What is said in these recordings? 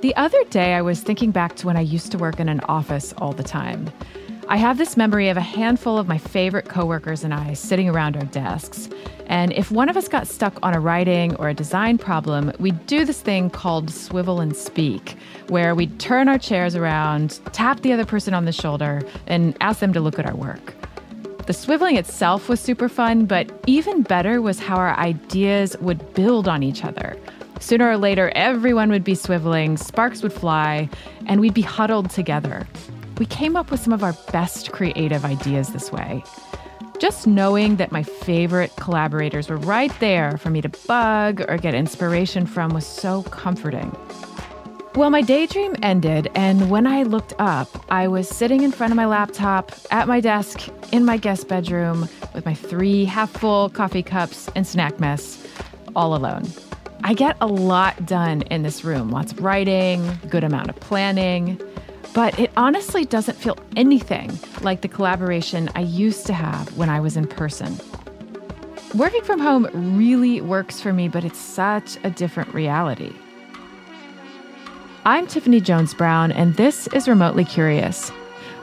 The other day, I was thinking back to when I used to work in an office all the time. I have this memory of a handful of my favorite coworkers and I sitting around our desks. And if one of us got stuck on a writing or a design problem, we'd do this thing called swivel and speak, where we'd turn our chairs around, tap the other person on the shoulder, and ask them to look at our work. The swiveling itself was super fun, but even better was how our ideas would build on each other. Sooner or later, everyone would be swiveling, sparks would fly, and we'd be huddled together. We came up with some of our best creative ideas this way. Just knowing that my favorite collaborators were right there for me to bug or get inspiration from was so comforting. Well, my daydream ended, and when I looked up, I was sitting in front of my laptop at my desk in my guest bedroom with my three half full coffee cups and snack mess, all alone. I get a lot done in this room lots of writing, good amount of planning. But it honestly doesn't feel anything like the collaboration I used to have when I was in person. Working from home really works for me, but it's such a different reality. I'm Tiffany Jones Brown, and this is Remotely Curious,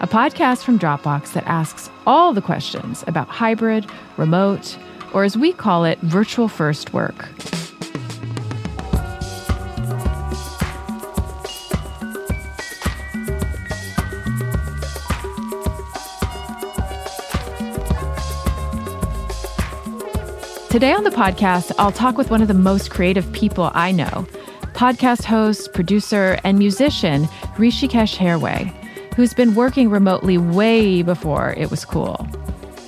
a podcast from Dropbox that asks all the questions about hybrid, remote, or as we call it, virtual first work. Today on the podcast, I'll talk with one of the most creative people I know podcast host, producer, and musician Hrishikesh Hirway, who's been working remotely way before it was cool.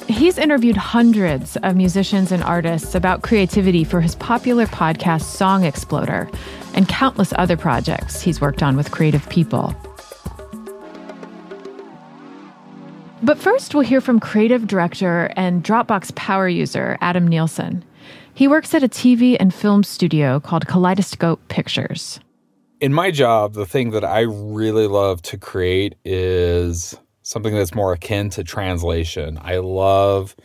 He's interviewed hundreds of musicians and artists about creativity for his popular podcast Song Exploder and countless other projects he's worked on with creative people. But first, we'll hear from creative director and Dropbox power user Adam Nielsen. He works at a TV and film studio called Kaleidoscope Pictures. In my job, the thing that I really love to create is something that's more akin to translation. I love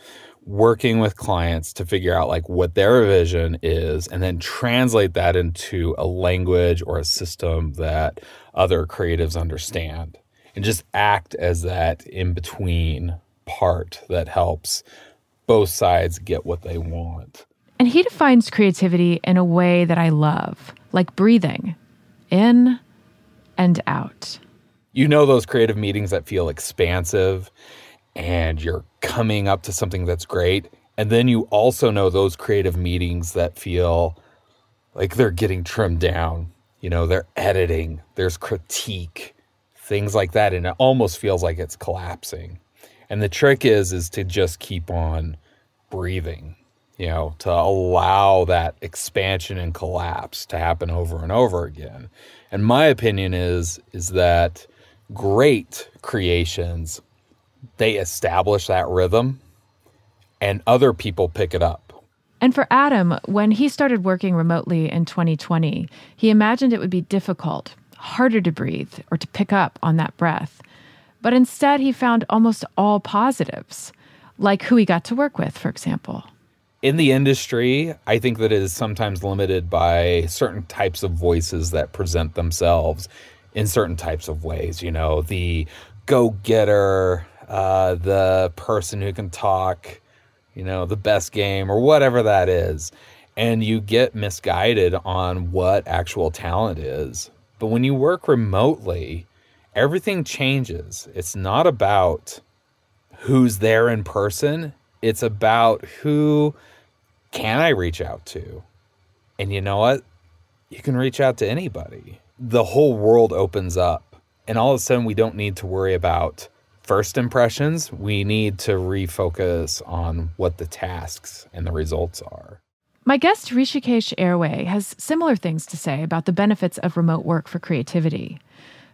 working with clients to figure out like what their vision is and then translate that into a language or a system that other creatives understand and just act as that in between part that helps both sides get what they want. And he defines creativity in a way that I love, like breathing in and out. You know, those creative meetings that feel expansive and you're coming up to something that's great. And then you also know those creative meetings that feel like they're getting trimmed down. You know, they're editing, there's critique, things like that and it almost feels like it's collapsing. And the trick is is to just keep on breathing you know to allow that expansion and collapse to happen over and over again. And my opinion is is that great creations they establish that rhythm and other people pick it up. And for Adam, when he started working remotely in 2020, he imagined it would be difficult harder to breathe or to pick up on that breath. But instead, he found almost all positives, like who he got to work with, for example. In the industry, I think that it is sometimes limited by certain types of voices that present themselves in certain types of ways. You know, the go getter, uh, the person who can talk, you know, the best game, or whatever that is. And you get misguided on what actual talent is but when you work remotely, everything changes. It's not about who's there in person, it's about who can I reach out to? And you know what? You can reach out to anybody. The whole world opens up. And all of a sudden, we don't need to worry about first impressions. We need to refocus on what the tasks and the results are. My guest Hrishikesh Hirway has similar things to say about the benefits of remote work for creativity.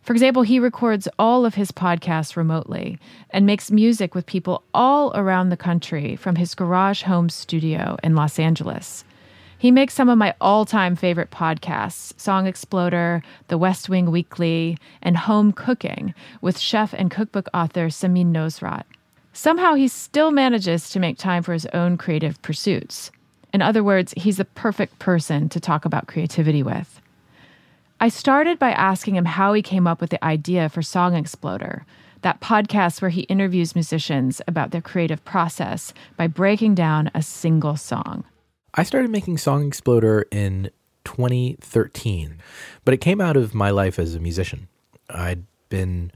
For example, he records all of his podcasts remotely and makes music with people all around the country from his garage home studio in Los Angeles. He makes some of my all time favorite podcasts Song Exploder, The West Wing Weekly, and Home Cooking with chef and cookbook author Samin Nosrat. Somehow he still manages to make time for his own creative pursuits. In other words, he's the perfect person to talk about creativity with. I started by asking him how he came up with the idea for Song Exploder, that podcast where he interviews musicians about their creative process by breaking down a single song. I started making Song Exploder in 2013, but it came out of my life as a musician. I'd been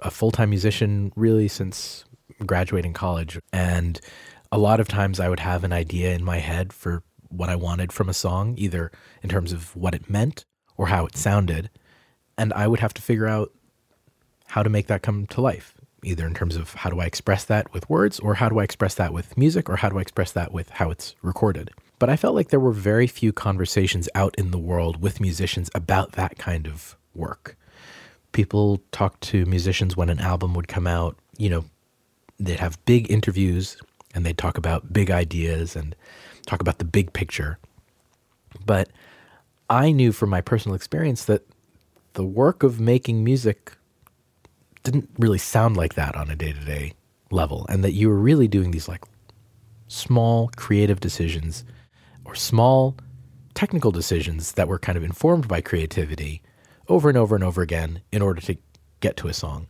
a full time musician really since graduating college. And a lot of times I would have an idea in my head for what I wanted from a song, either in terms of what it meant or how it sounded. And I would have to figure out how to make that come to life, either in terms of how do I express that with words, or how do I express that with music, or how do I express that with how it's recorded. But I felt like there were very few conversations out in the world with musicians about that kind of work. People talked to musicians when an album would come out, you know, they'd have big interviews and they'd talk about big ideas and talk about the big picture. But I knew from my personal experience that the work of making music didn't really sound like that on a day to day level, and that you were really doing these like small creative decisions or small technical decisions that were kind of informed by creativity over and over and over again in order to get to a song.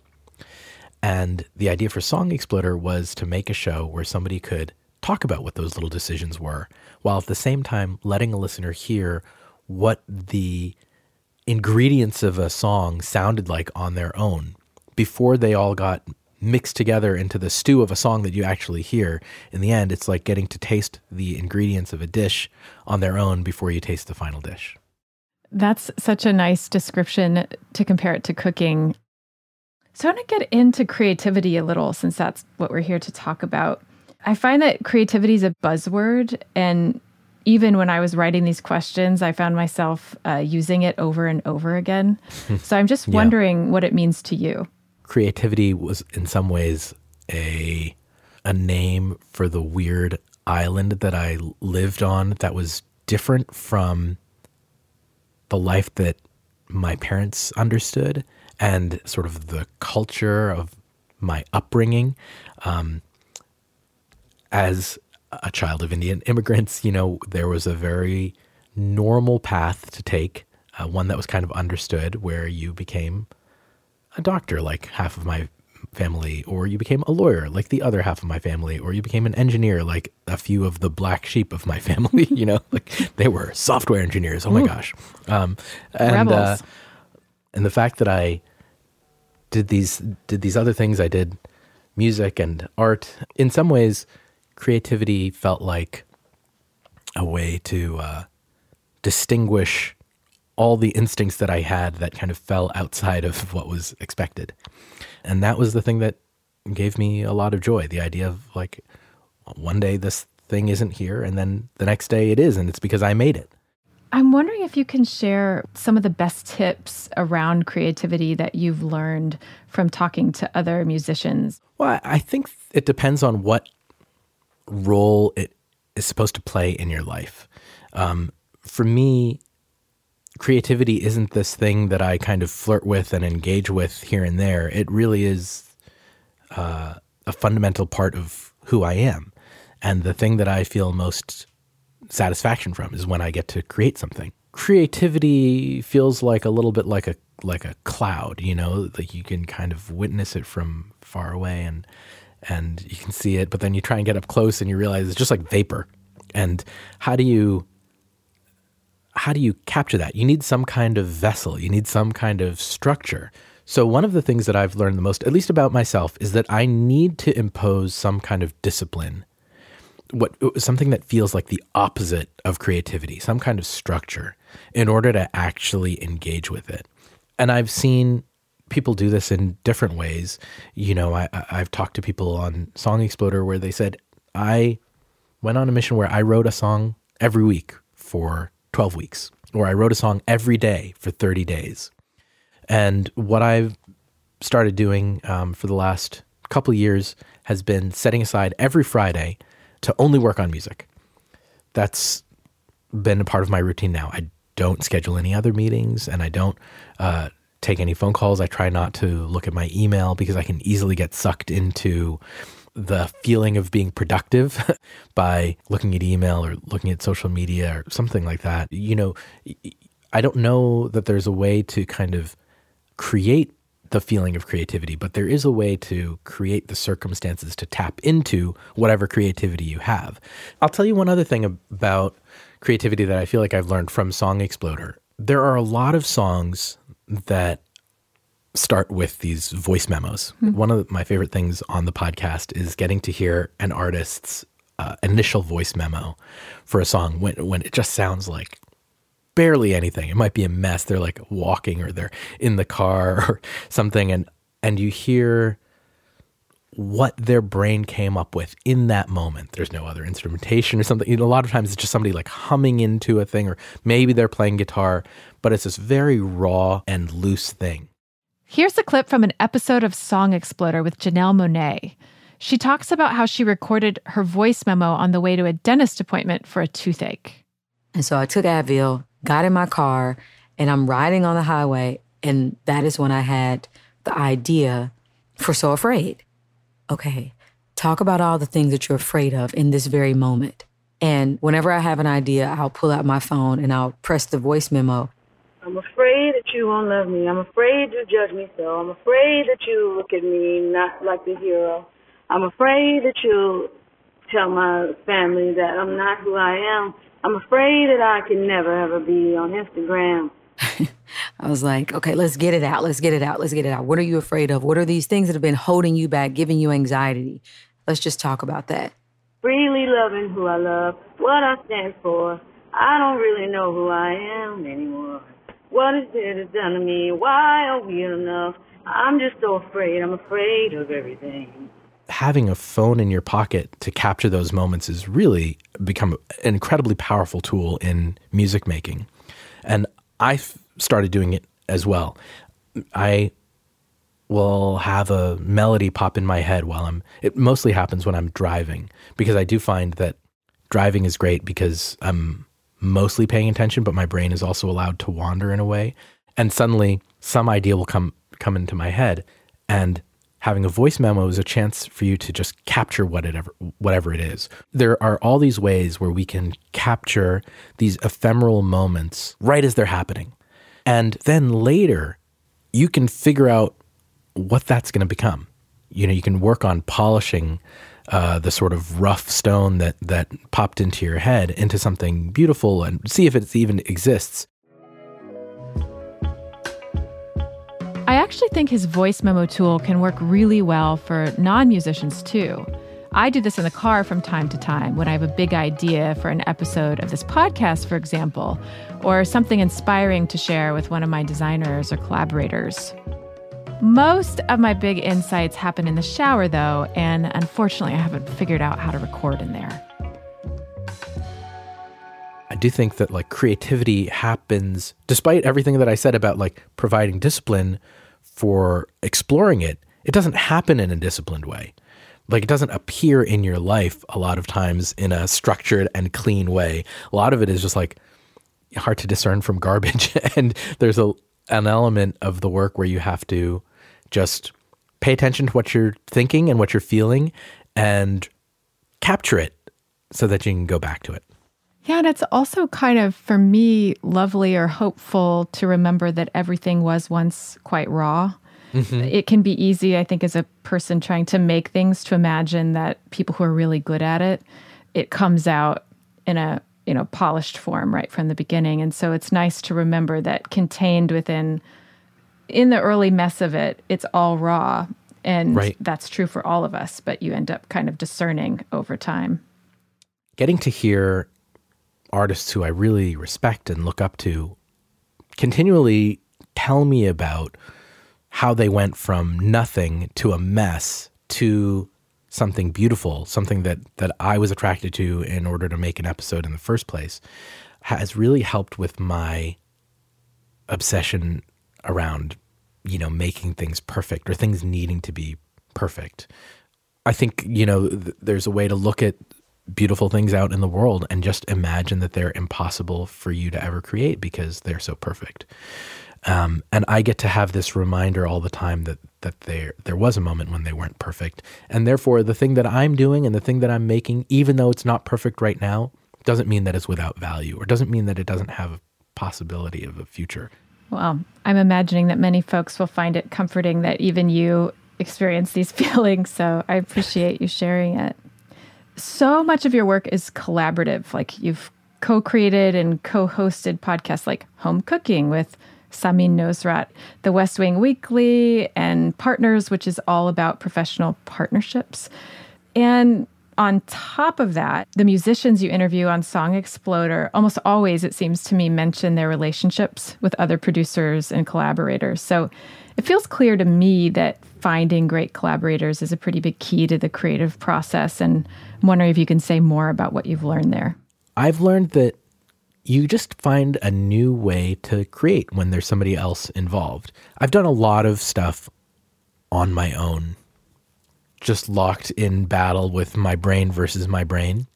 And the idea for Song Exploder was to make a show where somebody could talk about what those little decisions were, while at the same time letting a listener hear what the ingredients of a song sounded like on their own before they all got mixed together into the stew of a song that you actually hear. In the end, it's like getting to taste the ingredients of a dish on their own before you taste the final dish. That's such a nice description to compare it to cooking. So, I want to get into creativity a little since that's what we're here to talk about. I find that creativity is a buzzword. And even when I was writing these questions, I found myself uh, using it over and over again. so, I'm just wondering yeah. what it means to you. Creativity was, in some ways, a a name for the weird island that I lived on that was different from the life that my parents understood and sort of the culture of my upbringing. Um, as a child of Indian immigrants, you know, there was a very normal path to take, uh, one that was kind of understood, where you became a doctor, like half of my family, or you became a lawyer, like the other half of my family, or you became an engineer, like a few of the black sheep of my family. you know, like they were software engineers. Oh my gosh! Um, and uh, and the fact that I did these did these other things. I did music and art. In some ways, creativity felt like a way to uh, distinguish all the instincts that I had that kind of fell outside of what was expected. And that was the thing that gave me a lot of joy. The idea of like, one day this thing isn't here, and then the next day it is, and it's because I made it. I'm wondering if you can share some of the best tips around creativity that you've learned from talking to other musicians. Well, I think it depends on what role it is supposed to play in your life. Um, for me, creativity isn't this thing that I kind of flirt with and engage with here and there. It really is uh, a fundamental part of who I am. And the thing that I feel most satisfaction from is when I get to create something. Creativity feels like a little bit like a like a cloud, you know, like you can kind of witness it from far away and and you can see it, but then you try and get up close and you realize it's just like vapor. And how do you how do you capture that? You need some kind of vessel, you need some kind of structure. So, one of the things that I've learned the most, at least about myself, is that I need to impose some kind of discipline what something that feels like the opposite of creativity, some kind of structure in order to actually engage with it. And I've seen people do this in different ways. You know, I, I've talked to people on Song Exploder where they said, I went on a mission where I wrote a song every week for 12 weeks, or I wrote a song every day for 30 days. And what I've started doing um, for the last couple years has been setting aside every Friday to only work on music. That's been a part of my routine now. I don't schedule any other meetings and I don't uh, take any phone calls. I try not to look at my email because I can easily get sucked into the feeling of being productive by looking at email or looking at social media or something like that. You know, I don't know that there's a way to kind of create the feeling of creativity, but there is a way to create the circumstances to tap into whatever creativity you have. I'll tell you one other thing about creativity that I feel like I've learned from Song Exploder. There are a lot of songs that start with these voice memos. Mm-hmm. One of my favorite things on the podcast is getting to hear an artist's uh, initial voice memo for a song when when it just sounds like barely anything. It might be a mess. They're like walking or they're in the car or something and and you hear what their brain came up with in that moment. There's no other instrumentation or something. You know, a lot of times it's just somebody like humming into a thing or maybe they're playing guitar, but it's this very raw and loose thing. Here's a clip from an episode of Song Exploder with Janelle Monáe. She talks about how she recorded her voice memo on the way to a dentist appointment for a toothache. And so I took Advil got in my car, and I'm riding on the highway. And that is when I had the idea for So Afraid. Okay, talk about all the things that you're afraid of in this very moment. And whenever I have an idea, I'll pull out my phone and I'll press the voice memo. I'm afraid that you won't love me. I'm afraid to judge me so. I'm afraid that you look at me not like the hero. I'm afraid that you'll tell my family that I'm not who I am. I'm afraid that I can never ever be on Instagram. I was like, okay, let's get it out. Let's get it out. Let's get it out. What are you afraid of? What are these things that have been holding you back, giving you anxiety? Let's just talk about that. Freely loving who I love, what I stand for. I don't really know who I am anymore. What is it has done to me? Why are we enough? I'm just so afraid. I'm afraid of everything having a phone in your pocket to capture those moments is really become an incredibly powerful tool in music making. And I started doing it as well. I will have a melody pop in my head while I'm, it mostly happens when I'm driving because I do find that driving is great because I'm mostly paying attention, but my brain is also allowed to wander in a way. And suddenly some idea will come, come into my head and having a voice memo is a chance for you to just capture whatever whatever it is. There are all these ways where we can capture these ephemeral moments right as they're happening. And then later you can figure out what that's going to become. You know, you can work on polishing uh, the sort of rough stone that that popped into your head into something beautiful and see if it even exists. Actually think his voice memo tool can work really well for non musicians too. I do this in the car from time to time when I have a big idea for an episode of this podcast, for example, or something inspiring to share with one of my designers or collaborators. Most of my big insights happen in the shower, though, and unfortunately, I haven't figured out how to record in there. I do think that like creativity happens despite everything that I said about like providing discipline for exploring it, it doesn't happen in a disciplined way. Like it doesn't appear in your life a lot of times in a structured and clean way. A lot of it is just like hard to discern from garbage. and there's a an element of the work where you have to just pay attention to what you're thinking and what you're feeling and capture it so that you can go back to it. Yeah, and it's also kind of, for me, lovely or hopeful to remember that everything was once quite raw. Mm-hmm. It can be easy, I think, as a person trying to make things to imagine that people who are really good at it, it comes out in a you know polished form right from the beginning. And so it's nice to remember that contained within in the early mess of it, it's all raw. And right. that's true for all of us, but you end up kind of discerning over time. Getting to hear artists who I really respect and look up to continually tell me about how they went from nothing to a mess to something beautiful, something that that I was attracted to in order to make an episode in the first place, has really helped with my obsession around you know making things perfect or things needing to be perfect. I think you know th- there's a way to look at beautiful things out in the world and just imagine that they're impossible for you to ever create because they're so perfect. Um, and I get to have this reminder all the time that that there there was a moment when they weren't perfect, and therefore the thing that I'm doing and the thing that I'm making, even though it's not perfect right now, doesn't mean that it's without value or doesn't mean that it doesn't have possibility of a future. Well, I'm imagining that many folks will find it comforting that even you experience these feelings. So I appreciate you sharing it. So much of your work is collaborative. Like you've co created and co hosted podcasts like Home Cooking with Samin Nosrat, The West Wing Weekly, and Partners, which is all about professional partnerships. And on top of that, the musicians you interview on Song Exploder almost always, it seems to me, mention their relationships with other producers and collaborators. So it feels clear to me that finding great collaborators is a pretty big key to the creative process. And I'm wondering if you can say more about what you've learned there. I've learned that you just find a new way to create when there's somebody else involved. I've done a lot of stuff on my own just locked in battle with my brain versus my brain.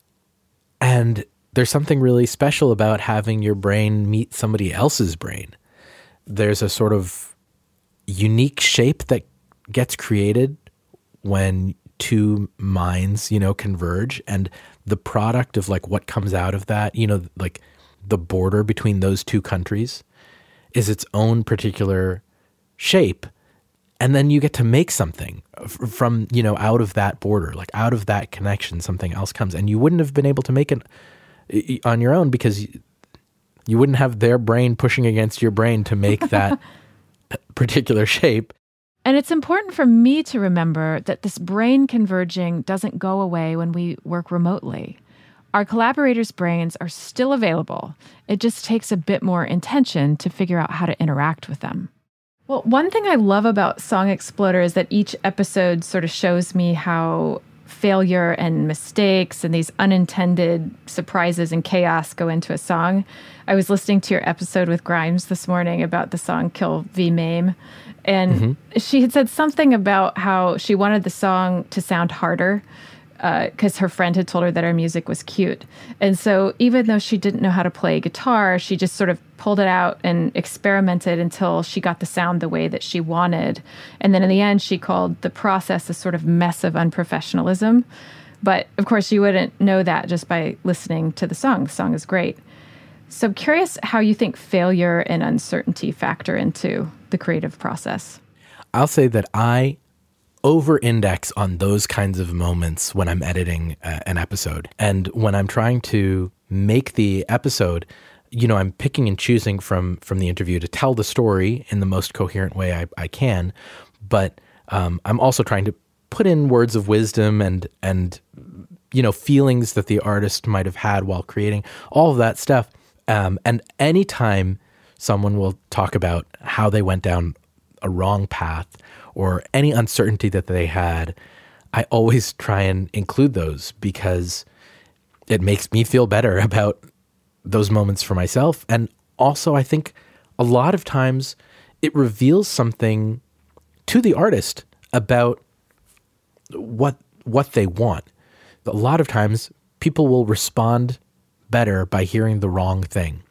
And there's something really special about having your brain meet somebody else's brain. There's a sort of unique shape that gets created when two minds, you know, converge and the product of like what comes out of that, you know, like the border between those two countries is its own particular shape and then you get to make something from you know out of that border like out of that connection something else comes. And you wouldn't have been able to make it on your own because you wouldn't have their brain pushing against your brain to make that particular shape and it's important for me to remember that this brain converging doesn't go away when we work remotely. Our collaborators' brains are still available. It just takes a bit more intention to figure out how to interact with them. Well, one thing I love about Song Exploder is that each episode sort of shows me how failure and mistakes and these unintended surprises and chaos go into a song. I was listening to your episode with Grimes this morning about the song Kill V Maim. And mm-hmm. she had said something about how she wanted the song to sound harder because uh, her friend had told her that her music was cute. And so, even though she didn't know how to play guitar, she just sort of pulled it out and experimented until she got the sound the way that she wanted. And then in the end, she called the process a sort of mess of unprofessionalism. But of course, you wouldn't know that just by listening to the song. The song is great. So, I'm curious how you think failure and uncertainty factor into the creative process. I'll say that I over index on those kinds of moments when I'm editing uh, an episode. And when I'm trying to make the episode, you know, I'm picking and choosing from from the interview to tell the story in the most coherent way I, I can. But um, I'm also trying to put in words of wisdom and and you know feelings that the artist might have had while creating all of that stuff. Um, and anytime someone will talk about how they went down a wrong path or any uncertainty that they had, I always try and include those because it makes me feel better about those moments for myself. And also, I think a lot of times it reveals something to the artist about what what they want. A lot of times people will respond better by hearing the wrong thing.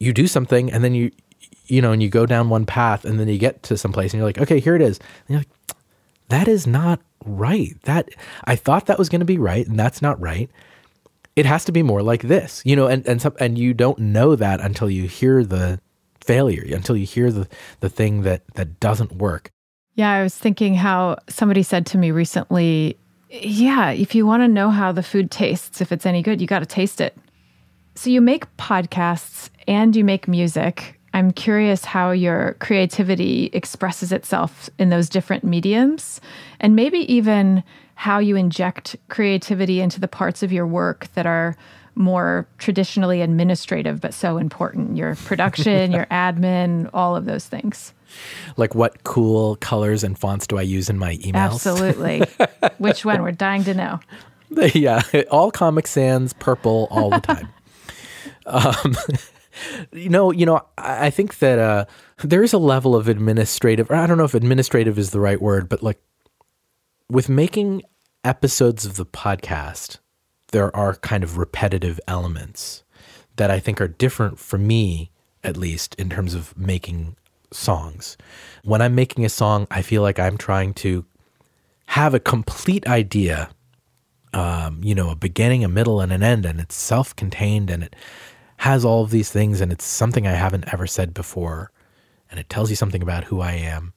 You do something and then you you know, and you go down one path and then you get to some place and you're like, okay, here it is. And you're like, that is not right. That I thought that was going to be right, and that's not right. It has to be more like this, you know, and and some, and you don't know that until you hear the failure, until you hear the the thing that that doesn't work. Yeah, I was thinking how somebody said to me recently, yeah, if you want to know how the food tastes, if it's any good, you got to taste it. So you make podcasts and you make music I'm curious how your creativity expresses itself in those different mediums, and maybe even how you inject creativity into the parts of your work that are more traditionally administrative but so important your production, your admin, all of those things. Like what cool colors and fonts do I use in my emails? Absolutely. Which one? We're dying to know. Yeah, all Comic Sans purple all the time. um, you know, you know, I think that uh, there is a level of administrative. I don't know if administrative is the right word, but like with making episodes of the podcast, there are kind of repetitive elements that I think are different for me, at least in terms of making songs. When I'm making a song, I feel like I'm trying to have a complete idea, um, you know, a beginning, a middle, and an end, and it's self contained and it has all of these things and it's something I haven't ever said before and it tells you something about who I am.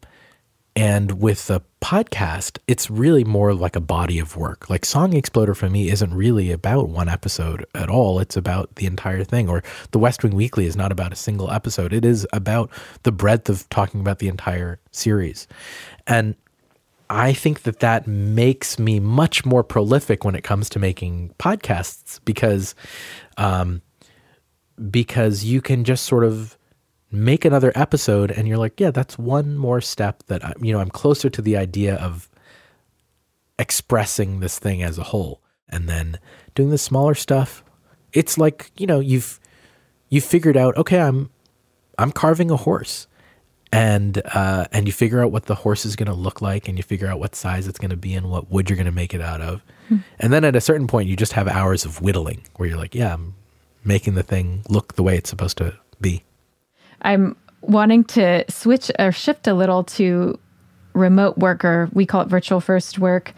And with the podcast, it's really more like a body of work. Like Song Exploder for me isn't really about one episode at all. It's about the entire thing. Or The West Wing Weekly is not about a single episode. It is about the breadth of talking about the entire series. And I think that that makes me much more prolific when it comes to making podcasts because, um, because you can just sort of make another episode and you're like, yeah, that's one more step that I, you know, I'm closer to the idea of expressing this thing as a whole. And then doing the smaller stuff, it's like, you know, you've you've figured out, okay, I'm I'm carving a horse. And uh, and you figure out what the horse is going to look like, and you figure out what size it's going to be, and what wood you're going to make it out of. Hmm. And then at a certain point, you just have hours of whittling, where you're like, yeah, I'm making the thing look the way it's supposed to be. I'm wanting to switch or shift a little to remote work, or we call it virtual first work.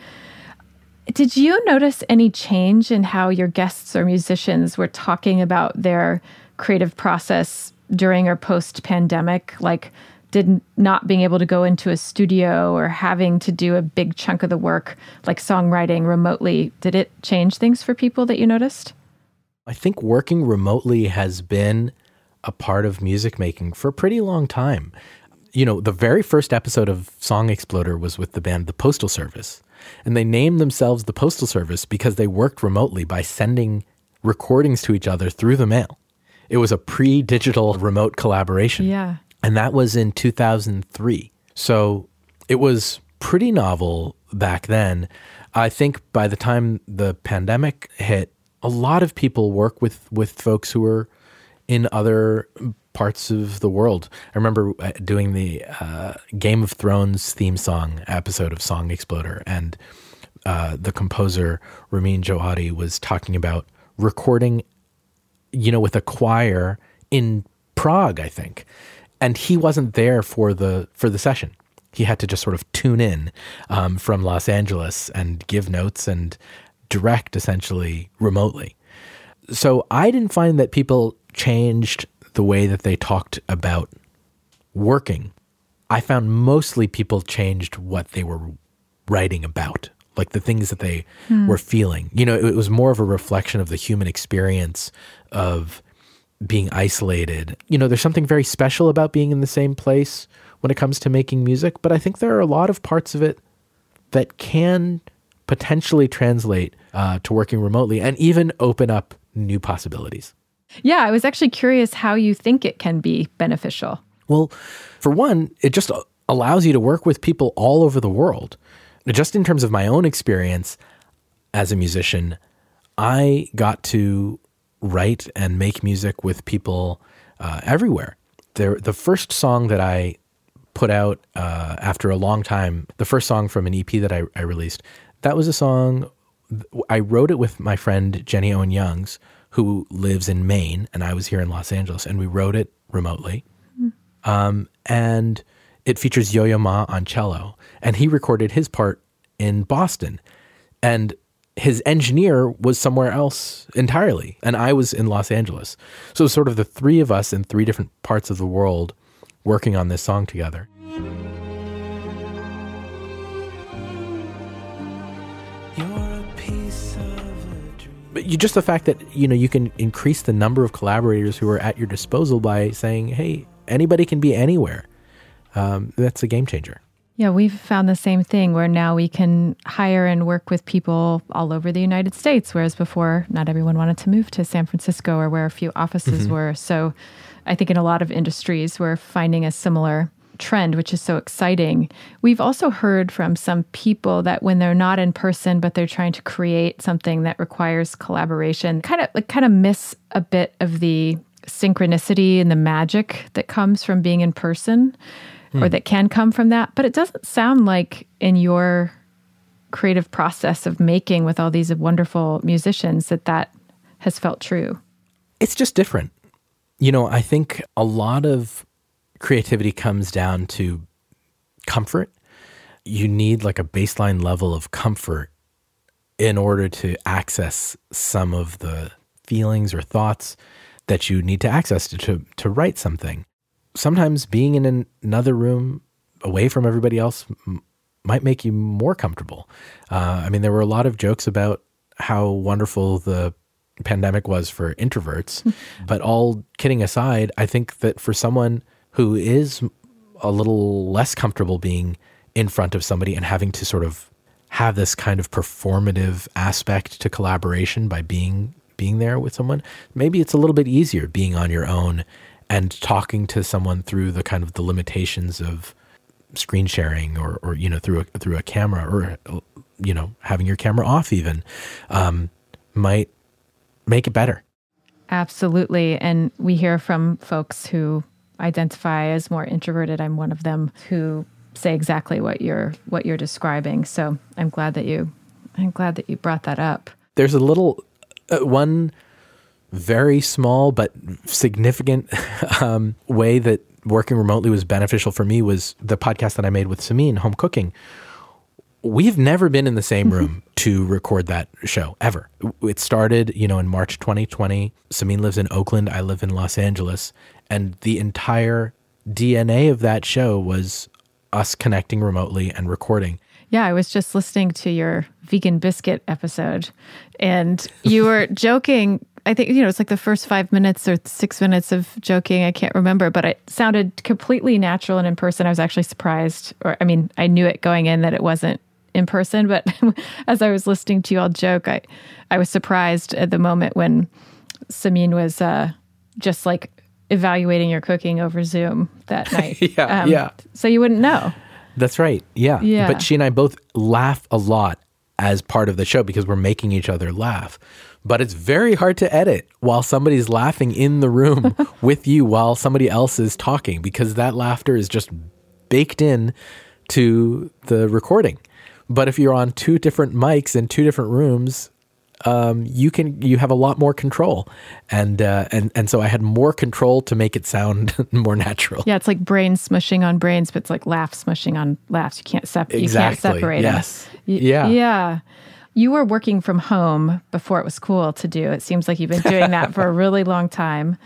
Did you notice any change in how your guests or musicians were talking about their creative process during or post pandemic? Like, did not being able to go into a studio or having to do a big chunk of the work, like songwriting remotely, did it change things for people that you noticed? I think working remotely has been a part of music making for a pretty long time. You know, the very first episode of Song Exploder was with the band The Postal Service. And they named themselves the Postal Service because they worked remotely by sending recordings to each other through the mail. It was a pre digital remote collaboration. Yeah. And that was in 2003. So it was pretty novel back then. I think by the time the pandemic hit, a lot of people work with, with folks who are in other parts of the world. I remember uh, doing the uh, Game of Thrones theme song episode of Song Exploder, and uh, the composer Ramin Djawadi was talking about recording, you know, with a choir in Prague, I think, and he wasn't there for the for the session. He had to just sort of tune in um, from Los Angeles and give notes and direct essentially remotely. So I didn't find that people changed the way that they talked about working, I found mostly people changed what they were writing about, like the things that they hmm. were feeling. You know, it was more of a reflection of the human experience of being isolated. You know, there's something very special about being in the same place when it comes to making music, but I think there are a lot of parts of it that can potentially translate uh, to working remotely and even open up new possibilities. Yeah, I was actually curious how you think it can be beneficial. Well, for one, it just allows you to work with people all over the world. Just in terms of my own experience as a musician, I got to write and make music with people uh, everywhere. The, the first song that I put out uh, after a long time, the first song from an EP that I, I released, that was a song I wrote it with my friend Jenny Owen Youngs, who lives in Maine, and I was here in Los Angeles, and we wrote it remotely. Mm. Um, and it features Yo Yo Ma on cello, and he recorded his part in Boston, and his engineer was somewhere else entirely, and I was in Los Angeles. So, sort of the three of us in three different parts of the world working on this song together. But you just the fact that you know you can increase the number of collaborators who are at your disposal by saying, "Hey, anybody can be anywhere." Um, that's a game changer. Yeah, we've found the same thing where now we can hire and work with people all over the United States, whereas before not everyone wanted to move to San Francisco or where a few offices mm-hmm. were. So I think in a lot of industries, we're finding a similar trend, which is so exciting. We've also heard from some people that when they're not in person, but they're trying to create something that requires collaboration, kind of like kind of miss a bit of the synchronicity and the magic that comes from being in person hmm. or that can come from that. But it doesn't sound like in your creative process of making with all these wonderful musicians that that has felt true. It's just different. You know, I think a lot of creativity comes down to comfort. You need like a baseline level of comfort in order to access some of the feelings or thoughts that you need to access to, to, to write something. Sometimes being in an, another room away from everybody else m- might make you more comfortable. Uh, I mean, there were a lot of jokes about how wonderful the pandemic was for introverts, but all kidding aside, I think that for someone who is a little less comfortable being in front of somebody and having to sort of have this kind of performative aspect to collaboration by being being there with someone, maybe it's a little bit easier being on your own and talking to someone through the kind of the limitations of screen sharing or, or you know through a, through a camera or you know having your camera off even um, might make it better. Absolutely, and we hear from folks who identify as more introverted. I'm one of them who say exactly what you're what you're describing. So I'm glad that you I'm glad that you brought that up. There's a little uh, one very small but significant um, way that working remotely was beneficial for me was the podcast that I made with Samin, Home Cooking. We've never been in the same room to record that show ever. It started, you know, in March 2020. Samin lives in Oakland. I live in Los Angeles. And the entire DNA of that show was us connecting remotely and recording. Yeah, I was just listening to your vegan biscuit episode and you were joking. I think, you know, it's like the first five minutes or six minutes of joking. I can't remember, but it sounded completely natural and in person. I was actually surprised, or I mean, I knew it going in that it wasn't in person, but as I was listening to you all joke, I, I was surprised at the moment when Samin was uh, just like evaluating your cooking over Zoom that night. yeah, um, yeah. So you wouldn't know. That's right. Yeah. Yeah. But she and I both laugh a lot as part of the show because we're making each other laugh. But it's very hard to edit while somebody's laughing in the room with you while somebody else is talking because that laughter is just baked in to the recording. But if you're on two different mics in two different rooms, um, you can you have a lot more control, and uh, and and so I had more control to make it sound more natural. Yeah, it's like brains smushing on brains, but it's like laughs smushing on laughs. You can't separate. Exactly. You can't separate yes. Yeah. Yeah. You were working from home before it was cool to do. It seems like you've been doing that for a really long time.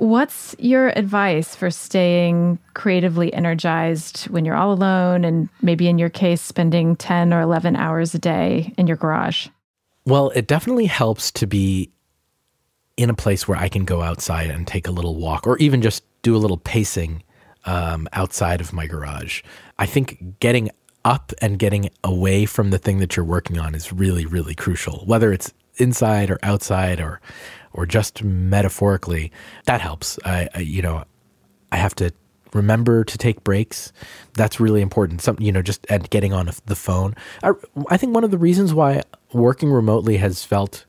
What's your advice for staying creatively energized when you're all alone and maybe in your case spending 10 or 11 hours a day in your garage? Well, it definitely helps to be in a place where I can go outside and take a little walk or even just do a little pacing um, outside of my garage. I think getting up and getting away from the thing that you're working on is really, really crucial, whether it's inside or outside or or just metaphorically that helps. I, I you know i have to remember to take breaks. That's really important. Some you know just and getting on the phone. I, I think one of the reasons why working remotely has felt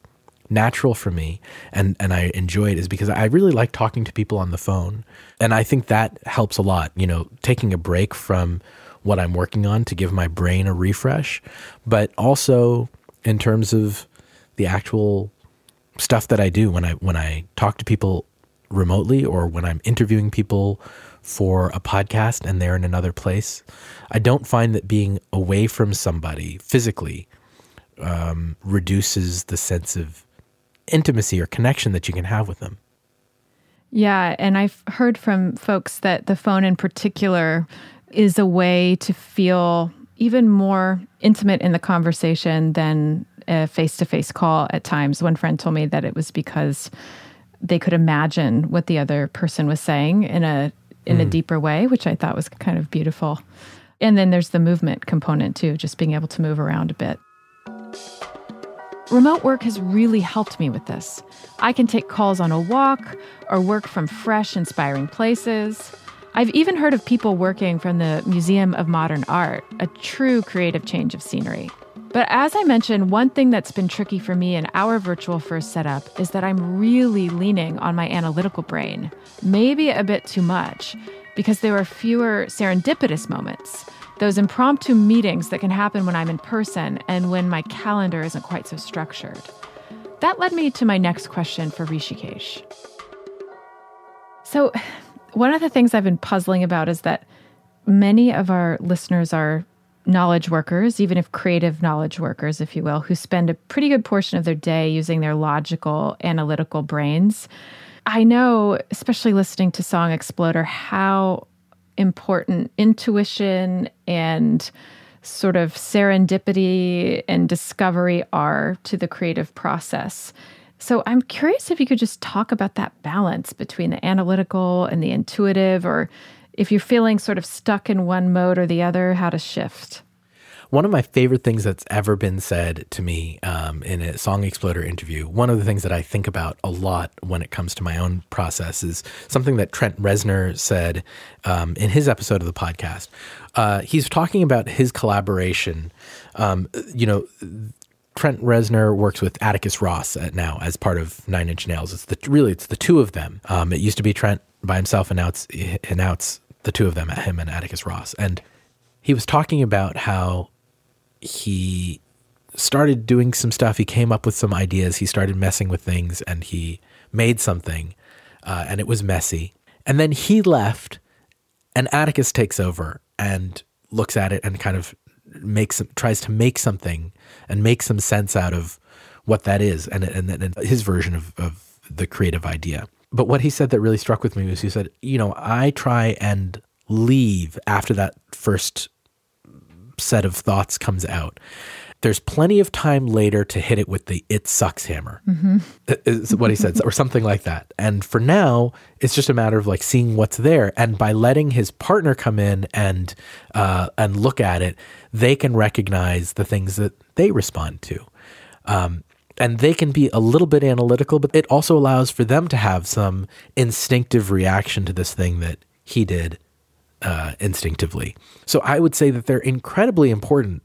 natural for me and and I enjoy it is because I really like talking to people on the phone. And I think that helps a lot you know taking a break from what I'm working on to give my brain a refresh. But also in terms of the actual stuff that I do when I when I talk to people remotely or when I'm interviewing people for a podcast and they're in another place, I don't find that being away from somebody physically um, reduces the sense of intimacy or connection that you can have with them. Yeah, and I've heard from folks that the phone in particular is a way to feel even more intimate in the conversation than a face to face call at times. One friend told me that it was because they could imagine what the other person was saying in a in mm. a deeper way, which I thought was kind of beautiful. And then there's the movement component too, just being able to move around a bit. Remote work has really helped me with this. I can take calls on a walk or work from fresh, inspiring places. I've even heard of people working from the Museum of Modern Art, a true creative change of scenery. But as I mentioned, one thing that's been tricky for me in our virtual first setup is that I'm really leaning on my analytical brain, maybe a bit too much, because there are fewer serendipitous moments, those impromptu meetings that can happen when I'm in person and when my calendar isn't quite so structured. That led me to my next question for Hrishikesh. So, one of the things I've been puzzling about is that many of our listeners are knowledge workers, even if creative knowledge workers, if you will, who spend a pretty good portion of their day using their logical, analytical brains. I know, especially listening to Song Exploder, how important intuition and sort of serendipity and discovery are to the creative process. So I'm curious if you could just talk about that balance between the analytical and the intuitive, or if you're feeling sort of stuck in one mode or the other, how to shift. One of my favorite things that's ever been said to me um, in a Song Exploder interview, one of the things that I think about a lot when it comes to my own process is something that Trent Reznor said um, in his episode of the podcast. Uh, he's talking about his collaboration. Um, you know, Trent Reznor works with Atticus Ross now as part of Nine Inch Nails. It's the really it's the two of them. Um, it used to be Trent by himself, and now it's and now it's the two of them, him and Atticus Ross. And he was talking about how he started doing some stuff. He came up with some ideas. He started messing with things and he made something uh, and it was messy. And then he left and Atticus takes over and looks at it and kind of makes tries to make something and make some sense out of what that is and, and, and his version of, of the creative idea. But what he said that really struck with me was he said, you know, I try and leave after that first set of thoughts comes out, there's plenty of time later to hit it with the it sucks hammer mm-hmm. is what he said or something like that. And for now it's just a matter of like seeing what's there. And by letting his partner come in and uh, and look at it they can recognize the things that they respond to. Um, and they can be a little bit analytical but it also allows for them to have some instinctive reaction to this thing that he did uh, instinctively. So I would say that they're incredibly important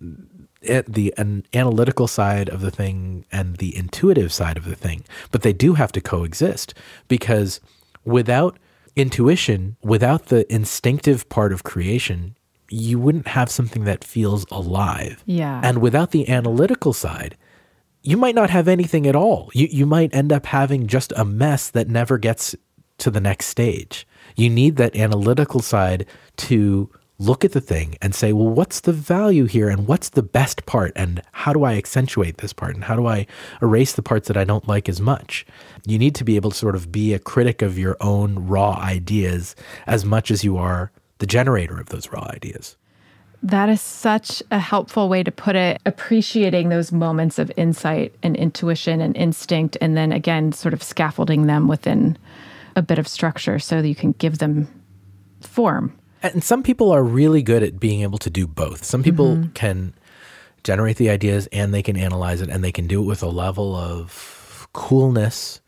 at the an analytical side of the thing and the intuitive side of the thing, but they do have to coexist because without intuition, without the instinctive part of creation, you wouldn't have something that feels alive. Yeah. And without the analytical side, you might not have anything at all. You you might end up having just a mess that never gets to the next stage. You need that analytical side to look at the thing and say, well, what's the value here and what's the best part and how do I accentuate this part and how do I erase the parts that I don't like as much? You need to be able to sort of be a critic of your own raw ideas as much as you are the generator of those raw ideas. That is such a helpful way to put it, appreciating those moments of insight and intuition and instinct, and then again, sort of scaffolding them within a bit of structure so that you can give them form. And some people are really good at being able to do both. Some people mm-hmm. can generate the ideas and they can analyze it and they can do it with a level of coolness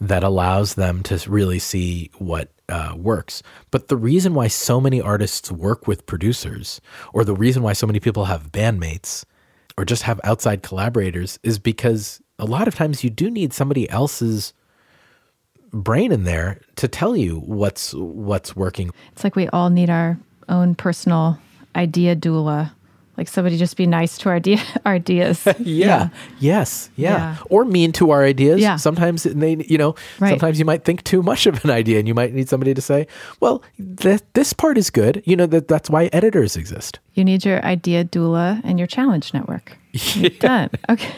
that allows them to really see what uh, works. But the reason why so many artists work with producers, or the reason why so many people have bandmates, or just have outside collaborators, is because a lot of times you do need somebody else's brain in there to tell you what's what's working. It's like we all need our own personal idea doula. Like somebody just be nice to our, idea, our ideas. yeah. yeah. Yes. Yeah. yeah. Or mean to our ideas. Yeah. Sometimes they, you know, right. sometimes you might think too much of an idea and you might need somebody to say, well, th- this part is good. You know, that that's why editors exist. You need your idea doula and your challenge network. Yeah. Done. Okay.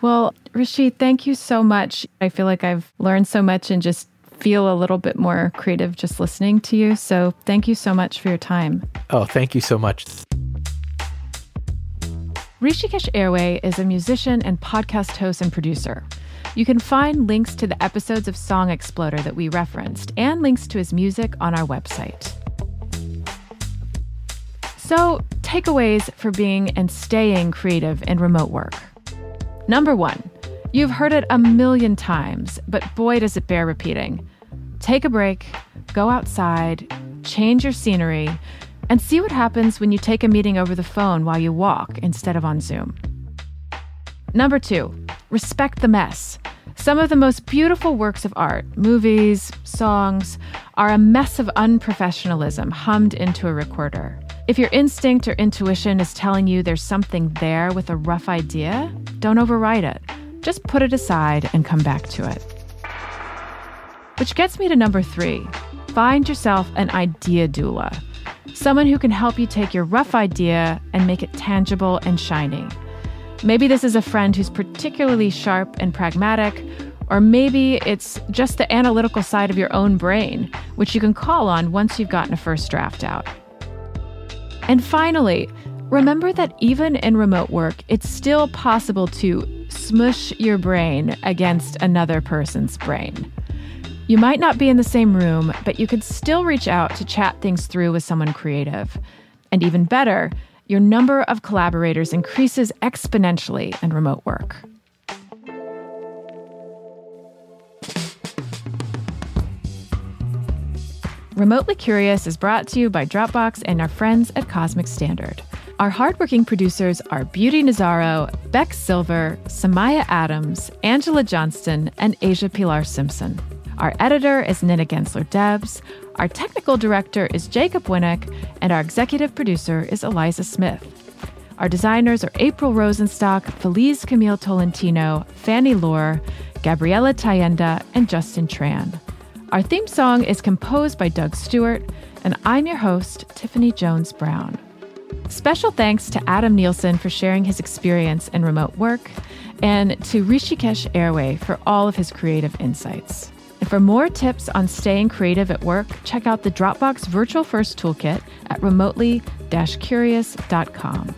well, Rishi, thank you so much. I feel like I've learned so much and just feel a little bit more creative just listening to you. So thank you so much for your time. Oh, thank you so much. Hrishikesh Hirway is a musician and podcast host and producer. You can find links to the episodes of Song Exploder that we referenced and links to his music on our website. So, takeaways for being and staying creative in remote work. Number one, you've heard it a million times, but boy, does it bear repeating. Take a break, go outside, change your scenery, and see what happens when you take a meeting over the phone while you walk instead of on Zoom. Number two, respect the mess. Some of the most beautiful works of art, movies, songs, are a mess of unprofessionalism hummed into a recorder. If your instinct or intuition is telling you there's something there with a rough idea, don't override it. Just put it aside and come back to it. Which gets me to number three find yourself an idea doula, someone who can help you take your rough idea and make it tangible and shiny. Maybe this is a friend who's particularly sharp and pragmatic, Or maybe it's just the analytical side of your own brain, which you can call on once you've gotten a first draft out. And finally, remember that even in remote work, it's still possible to smush your brain against another person's brain. You might not be in the same room, but you could still reach out to chat things through with someone creative. And even better, your number of collaborators increases exponentially in remote work. Remotely Curious is brought to you by Dropbox and our friends at Cosmic Standard. Our hardworking producers are Beauty Nazaro, Beck Silver, Samaya Adams, Angela Johnston, and Asia Pilar Simpson. Our editor is Nina Gensler Debs. Our technical director is Jacob Winnick, and our executive producer is Eliza Smith. Our designers are April Rosenstock, Feliz Camille Tolentino, Fanny Lohr, Gabriella Tayenda, and Justin Tran. Our theme song is composed by Doug Stewart, and I'm your host, Tiffany Jones Brown. Special thanks to Adam Nielsen for sharing his experience in remote work, and to Hrishikesh Hirway for all of his creative insights. And for more tips on staying creative at work, check out the Dropbox Virtual First Toolkit at remotely curious.com.